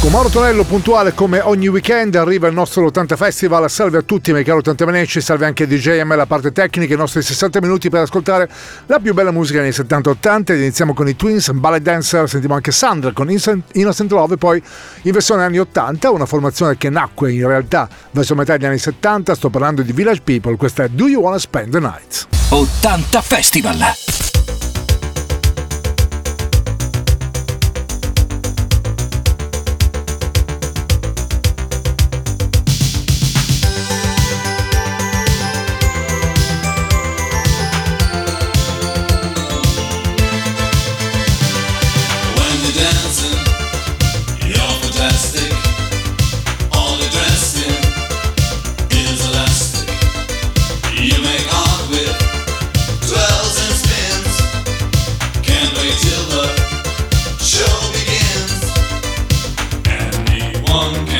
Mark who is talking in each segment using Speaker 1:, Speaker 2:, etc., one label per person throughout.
Speaker 1: Con Mauro Tonello puntuale come ogni weekend arriva il nostro 80 Festival. Salve a tutti, miei cari 80 Menecci, salve anche a DJ M la parte tecnica, i nostri 60 minuti per ascoltare la più bella musica nei 70-80. Iniziamo con i Twins, Ballet Dancer, sentiamo anche Sandra con Innocent Love, poi in versione anni 80, una formazione che nacque in realtà verso metà degli anni 70. Sto parlando di Village People, questa è Do You Wanna Spend the Night?
Speaker 2: 80 Festival!
Speaker 3: one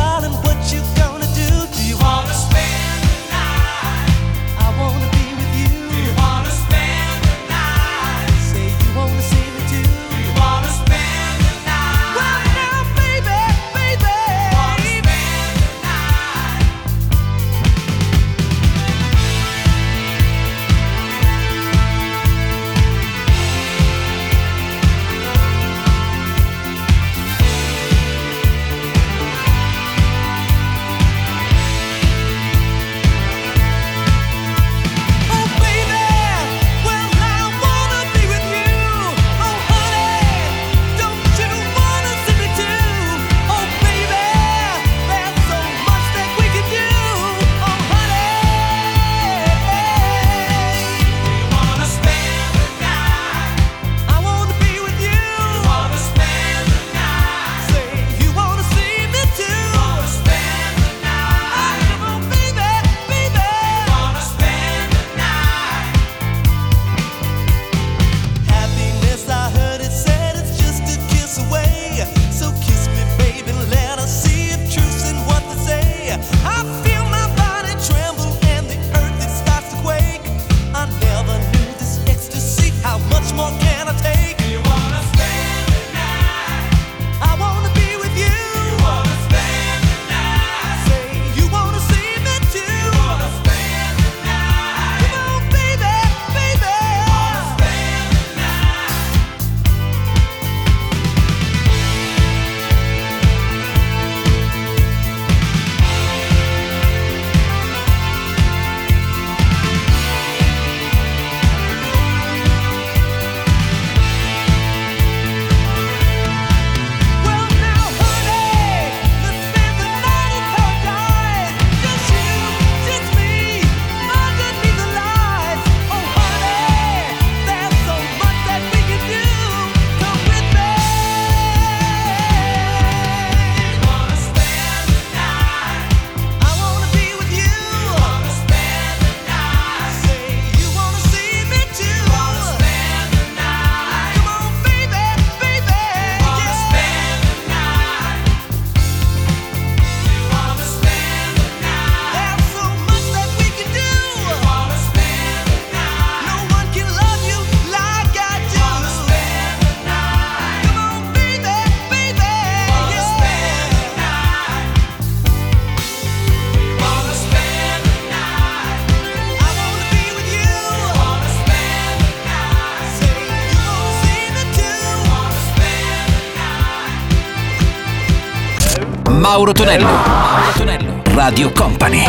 Speaker 3: Mauro Tonello. Mauro Tonello. Radio Company.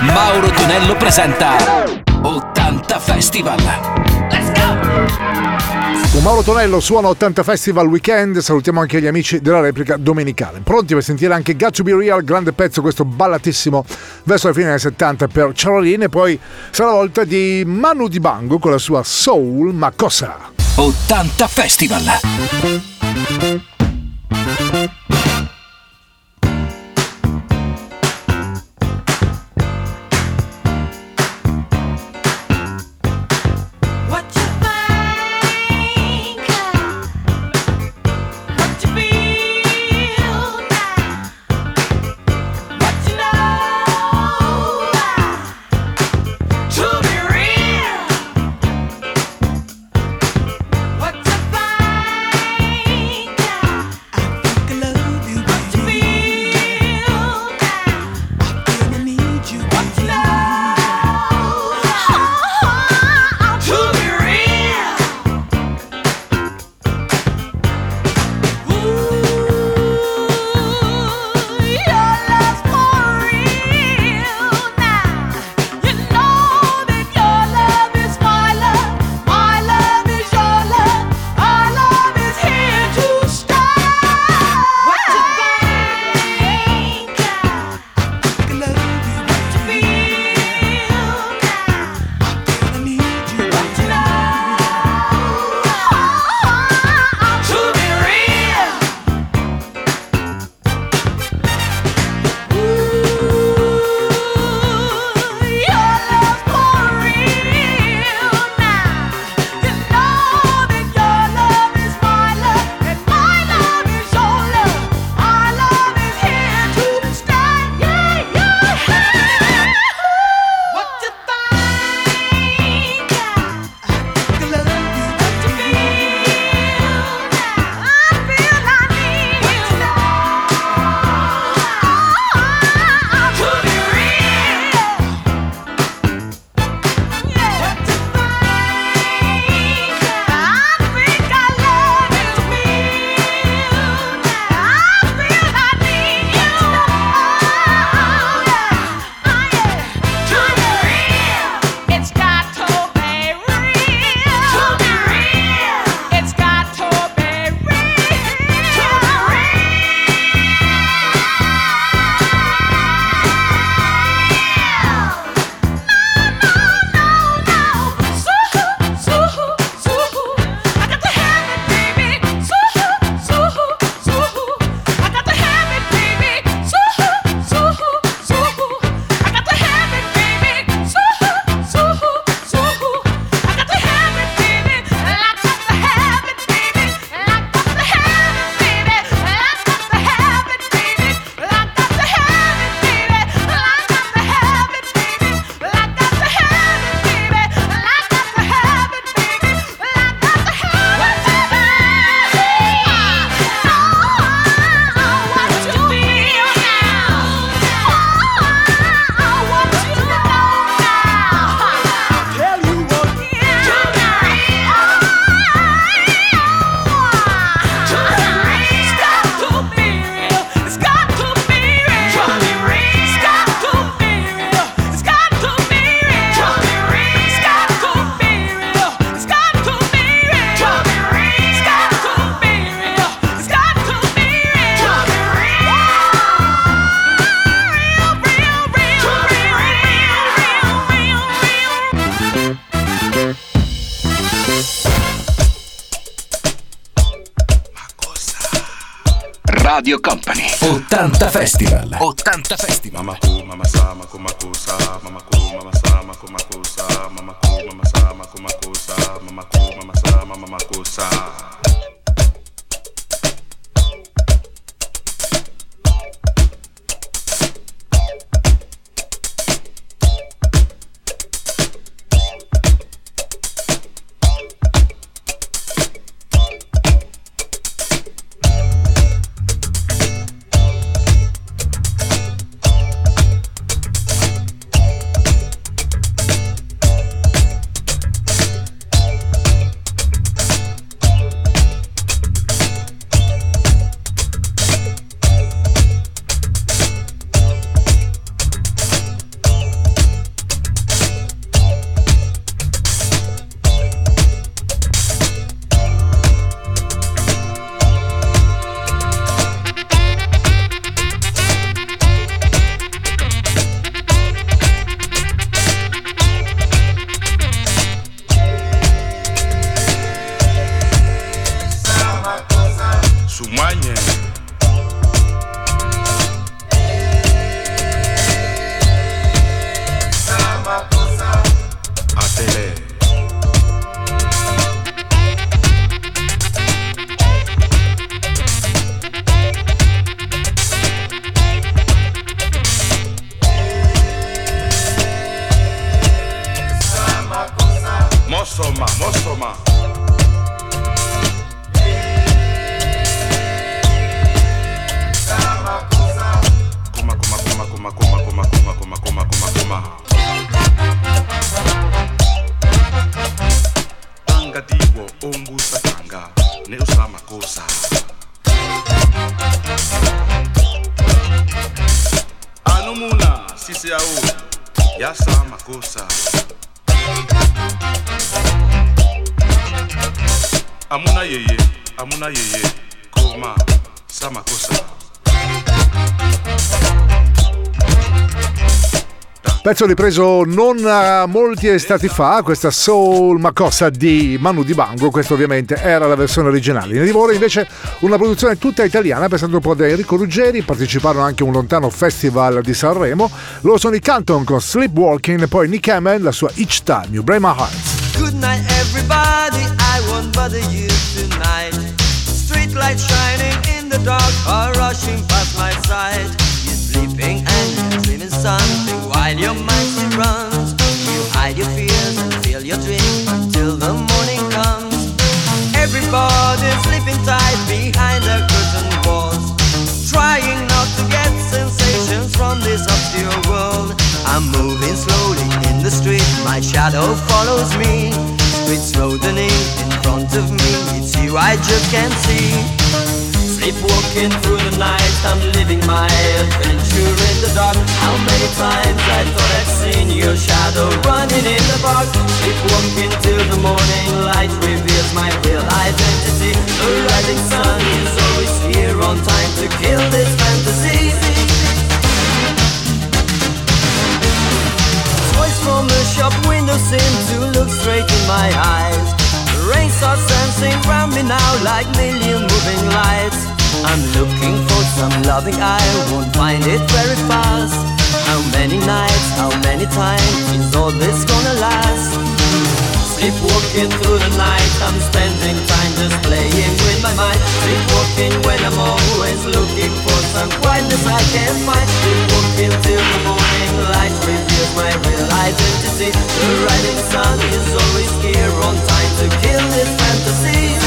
Speaker 3: Mauro Tonello presenta 80 Festival. Let's go!
Speaker 1: Con Mauro Tonello suona 80 Festival Weekend, salutiamo anche gli amici della replica domenicale. Pronti per sentire anche Got to Be Real, grande pezzo, questo ballatissimo verso la fine del 70 per Caroline, e poi sarà la volta di Manu Dibango con la sua Soul Ma Cosa.
Speaker 3: 80 Festival. Radio Company. 80 Festival. 80 Festival. Mama ku, mama sa, mama ku, mama ku sa, mama ku, mama sa, mama ku, mama ku sa, mama ku, mama sa, mama ku, mama ku sa, mama ku, mama sa, mama ku sa. su mañe.
Speaker 4: Pezzo ripreso non molti stati fa, questa Soul Macossa di Manu Dibango, questa ovviamente era la versione originale. In arrivo ora invece una produzione tutta italiana, pensando un po' da Enrico Ruggeri, parteciparono anche a un lontano festival di Sanremo, loro sono i Canton con Sleepwalking e poi Nick Hammond, la sua Each Time, You Break My Heart. Good night everybody, I won't bother you tonight. Street lights shining in the dark are rushing past my side. You're sleeping and you're dreaming something while your mind still runs. You hide your fears and feel your dreams until the morning comes. Everybody's sleeping tight behind their curtain walls, trying not to get sensations from this obscure world. I'm moving slowly in the street, my shadow follows me. Street smoothing in front of me, it's you I just can't see. Sleepwalking through the night, I'm living my adventure in the dark. How many times I thought I'd seen your shadow running in the park. Sleepwalking till the morning light reveals my real identity. The rising sun is always here on time to kill this fantasy. Voice from the shop window seem to look straight in my eyes. Rain starts dancing round me now like million moving lights. I'm looking for some loving, I won't find it very fast. How many nights, how many times is all this gonna last? Sleepwalking through the night, I'm spending time just playing with my mind. Sleepwalking when I'm always looking for some quietness I can't find. Sleepwalking till the morning light reveals my real identity. The rising sun is always here on time to kill this fantasy.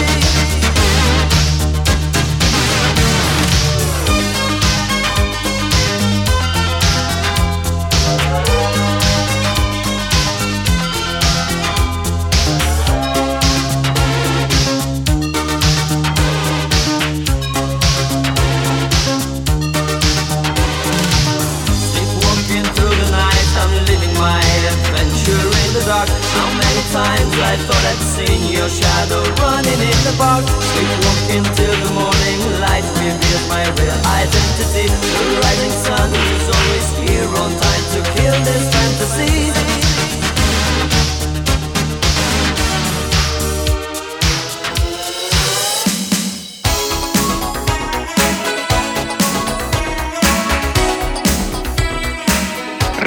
Speaker 4: I thought I'd seen your shadow running in the park. Sleepwalking till the morning light reveals my real identity. The rising sun is always here on time to kill this fantasy.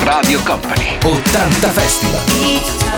Speaker 5: Radio Company. 80 Festival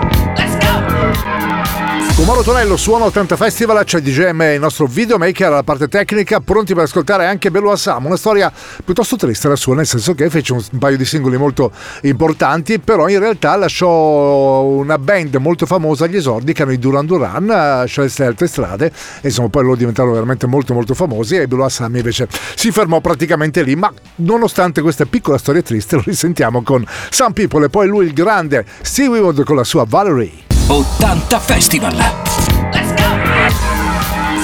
Speaker 1: Mauro Tonello suona 80 Festival, c'è DJM, il nostro videomaker alla parte tecnica, pronti per ascoltare anche Bello Assam, una storia piuttosto triste la sua, nel senso che fece un, paio di singoli molto importanti, però in realtà lasciò una band molto famosa agli esordi che erano i Duran Duran, scelse altre strade e insomma poi loro diventarono veramente molto molto famosi e Bello Assam invece si fermò praticamente lì, ma nonostante questa piccola storia triste lo risentiamo con Some People e poi lui il grande Steve Weaver con la sua Valerie.
Speaker 3: 80 Festival. Let's go!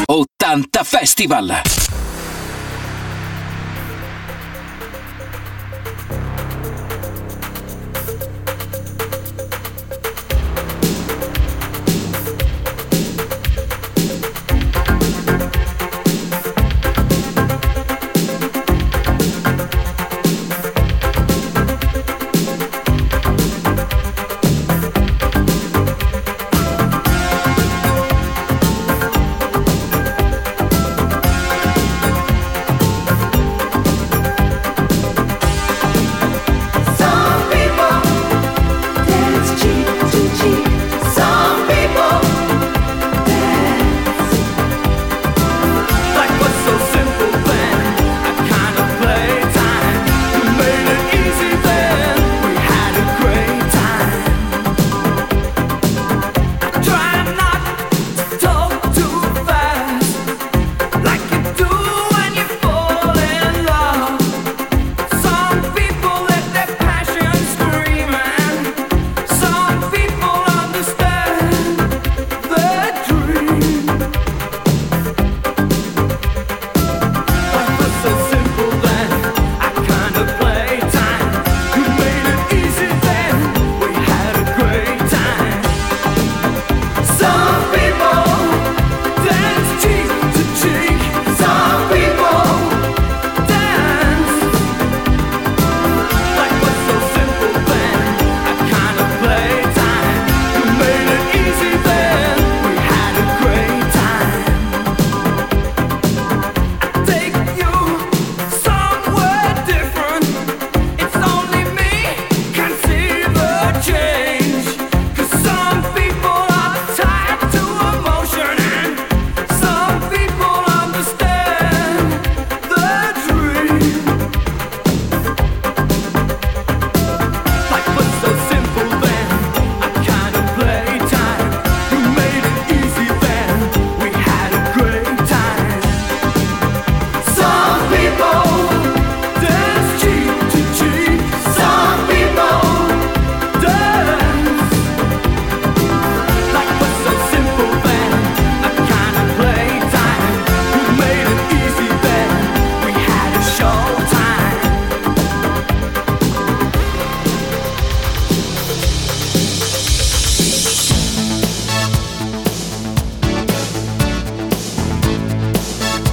Speaker 3: 80 Festival.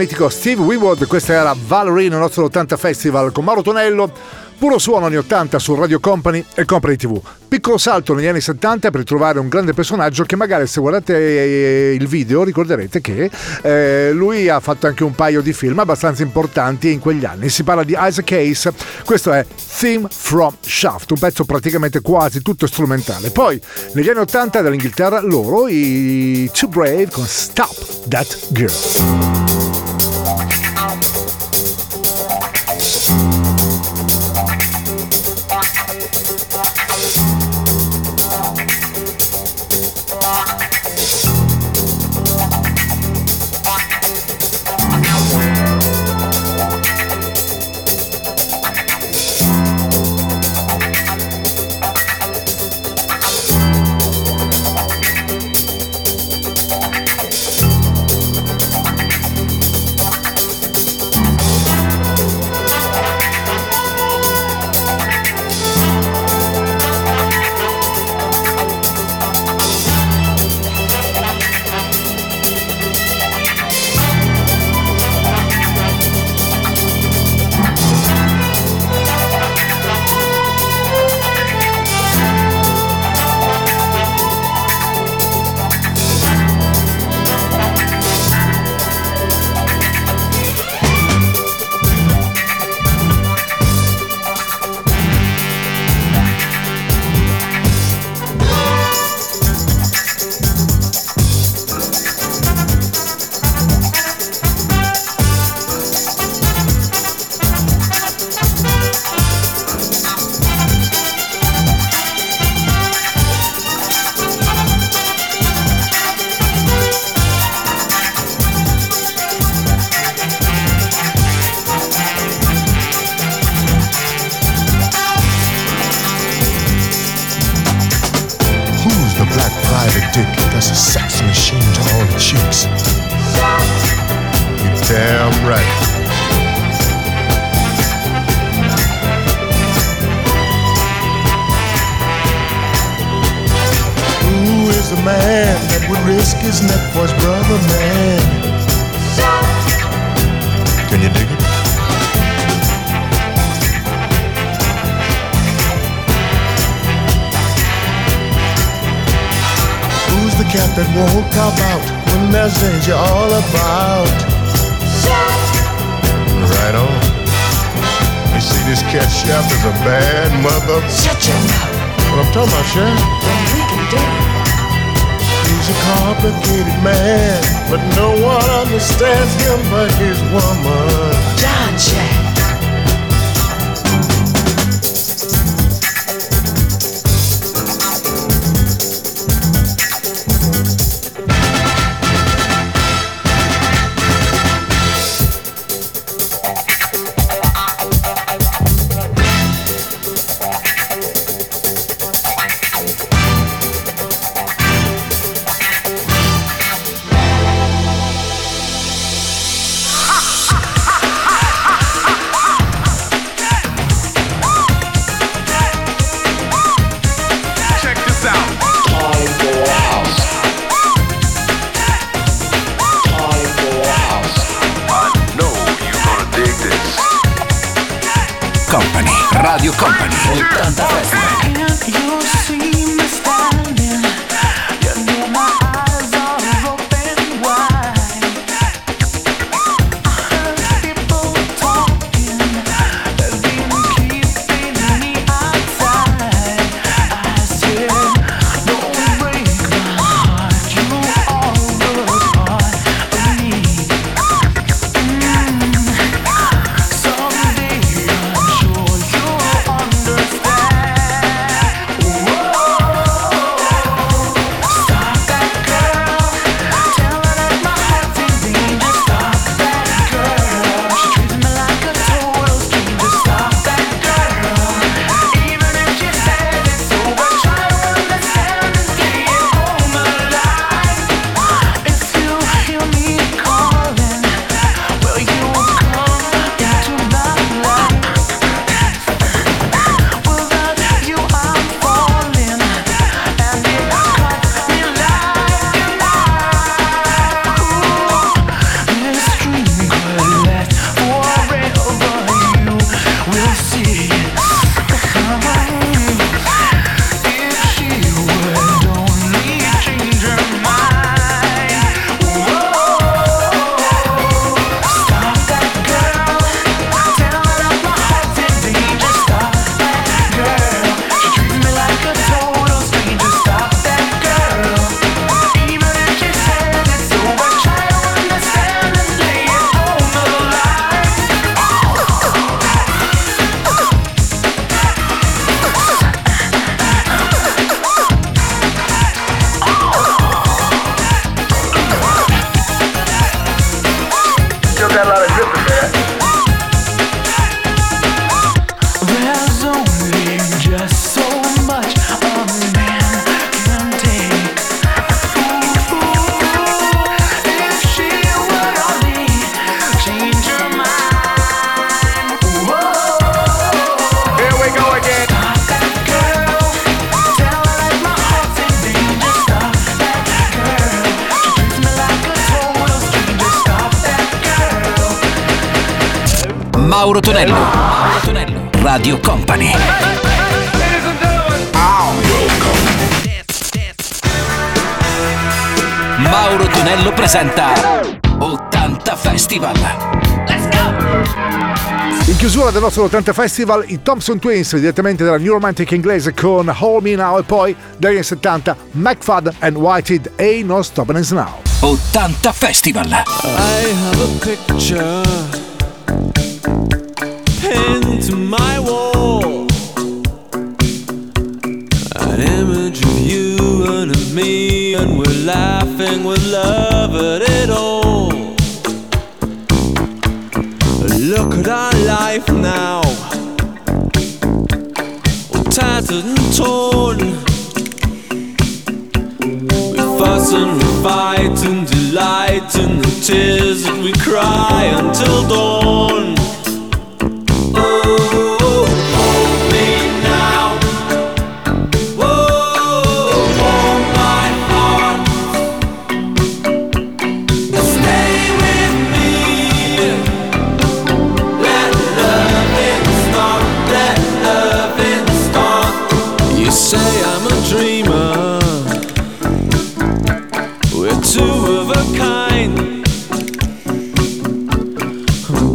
Speaker 1: Mitico Steve Wewood, questa era Valerie nel nostro 80 Festival con Mauro Tonello Puro suono anni 80 su Radio Company e Company TV. Piccolo salto negli anni 70 per trovare un grande personaggio che magari se guardate eh, il video ricorderete che eh, lui ha fatto anche un paio di film abbastanza importanti in quegli anni. Si parla di Isaac Hayes, questo è Theme from Shaft, un pezzo praticamente quasi tutto strumentale. Poi negli anni 80 dall'Inghilterra loro, i Too Brave con Stop That Girl.
Speaker 6: cat that won't cop out when there's danger all about.
Speaker 7: Chef! Right on. You see, this cat chef is a bad mother. Shut your mouth. What I'm talking about, chef? Well, we can do it. He's a complicated man, but no one understands him but his woman.
Speaker 8: John Chef.
Speaker 6: Festival. Let's
Speaker 1: go! In chiusura del nostro 80 Festival, i Thompson Twins direttamente dalla New Romantic inglese con Hold Me Now e poi dagli anni 70 McFadden and Whited Ain't No Stopping Us Now.
Speaker 6: 80 Festival. I have a picture pinned to my wall. An image of you and of me, and we're laughing with love at it all. Look at our life now, tattered and torn. We fuss and we fight and delight in the tears that we cry until dawn. Oh.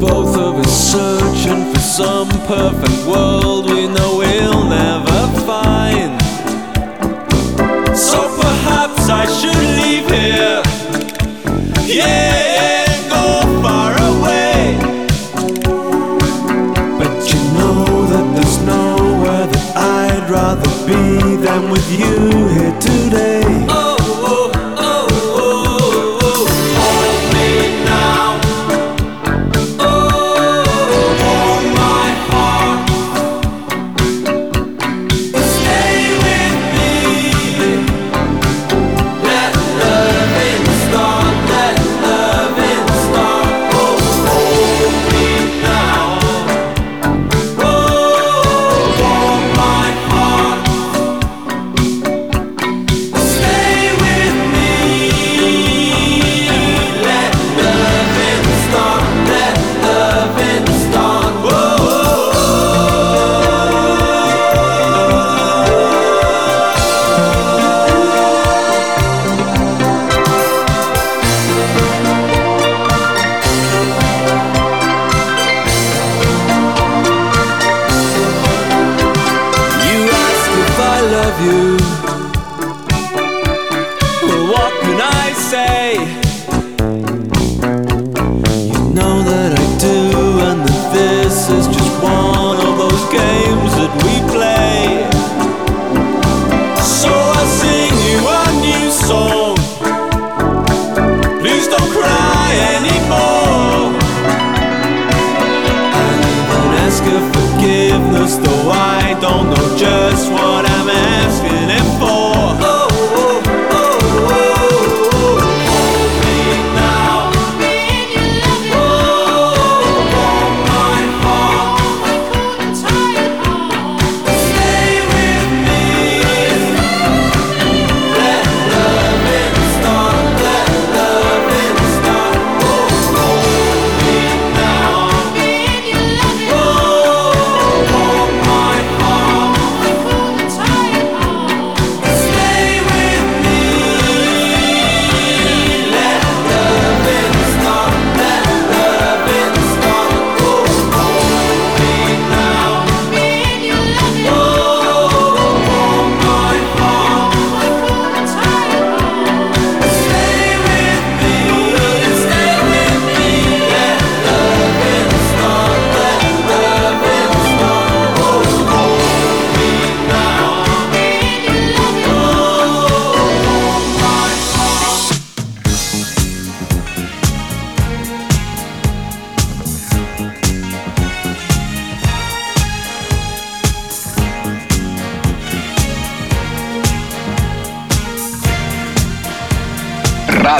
Speaker 6: both of us searching for some perfect world we know we'll never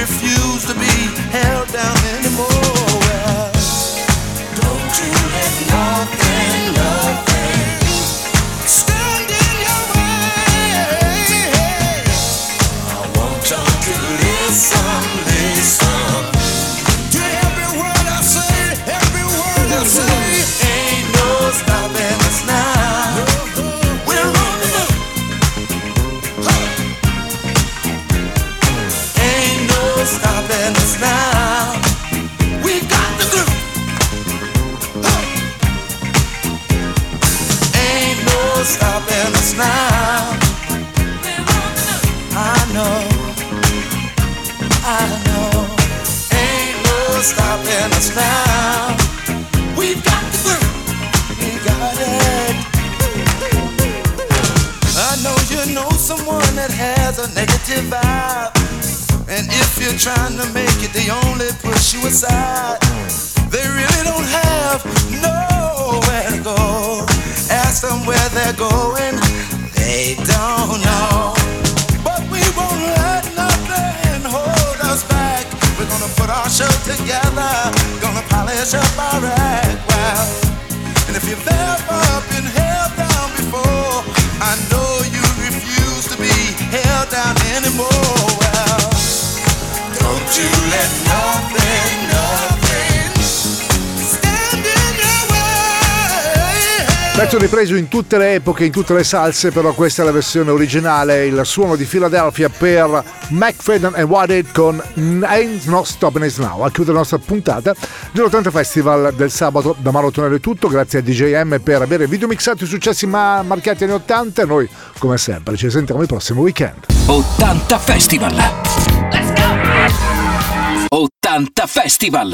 Speaker 9: refuse to be held down anymore. Well, don't you let nothing, trying to make it, they only push you aside. They really don't have nowhere to go. Ask them where they're going, they don't know. But we won't let nothing hold us back. We're gonna put our show together, pleasure bar right. And if you've ever been held down before, I know you refuse to be held down anymore.
Speaker 1: Don't you let nothing Pezzo ripreso in tutte le epoche, in tutte le salse, però questa è la versione originale, il suono di Philadelphia per McFadden e Wadid con Ain't No Stopping Us Now. A chiudere la nostra puntata dell'80 Festival del sabato da Mauro Tonello è tutto, grazie a DJM per aver videomixato i successi ma marcati anni 80 noi come sempre ci sentiamo il prossimo weekend.
Speaker 3: 80 Festival! Let's go! 80 Festival!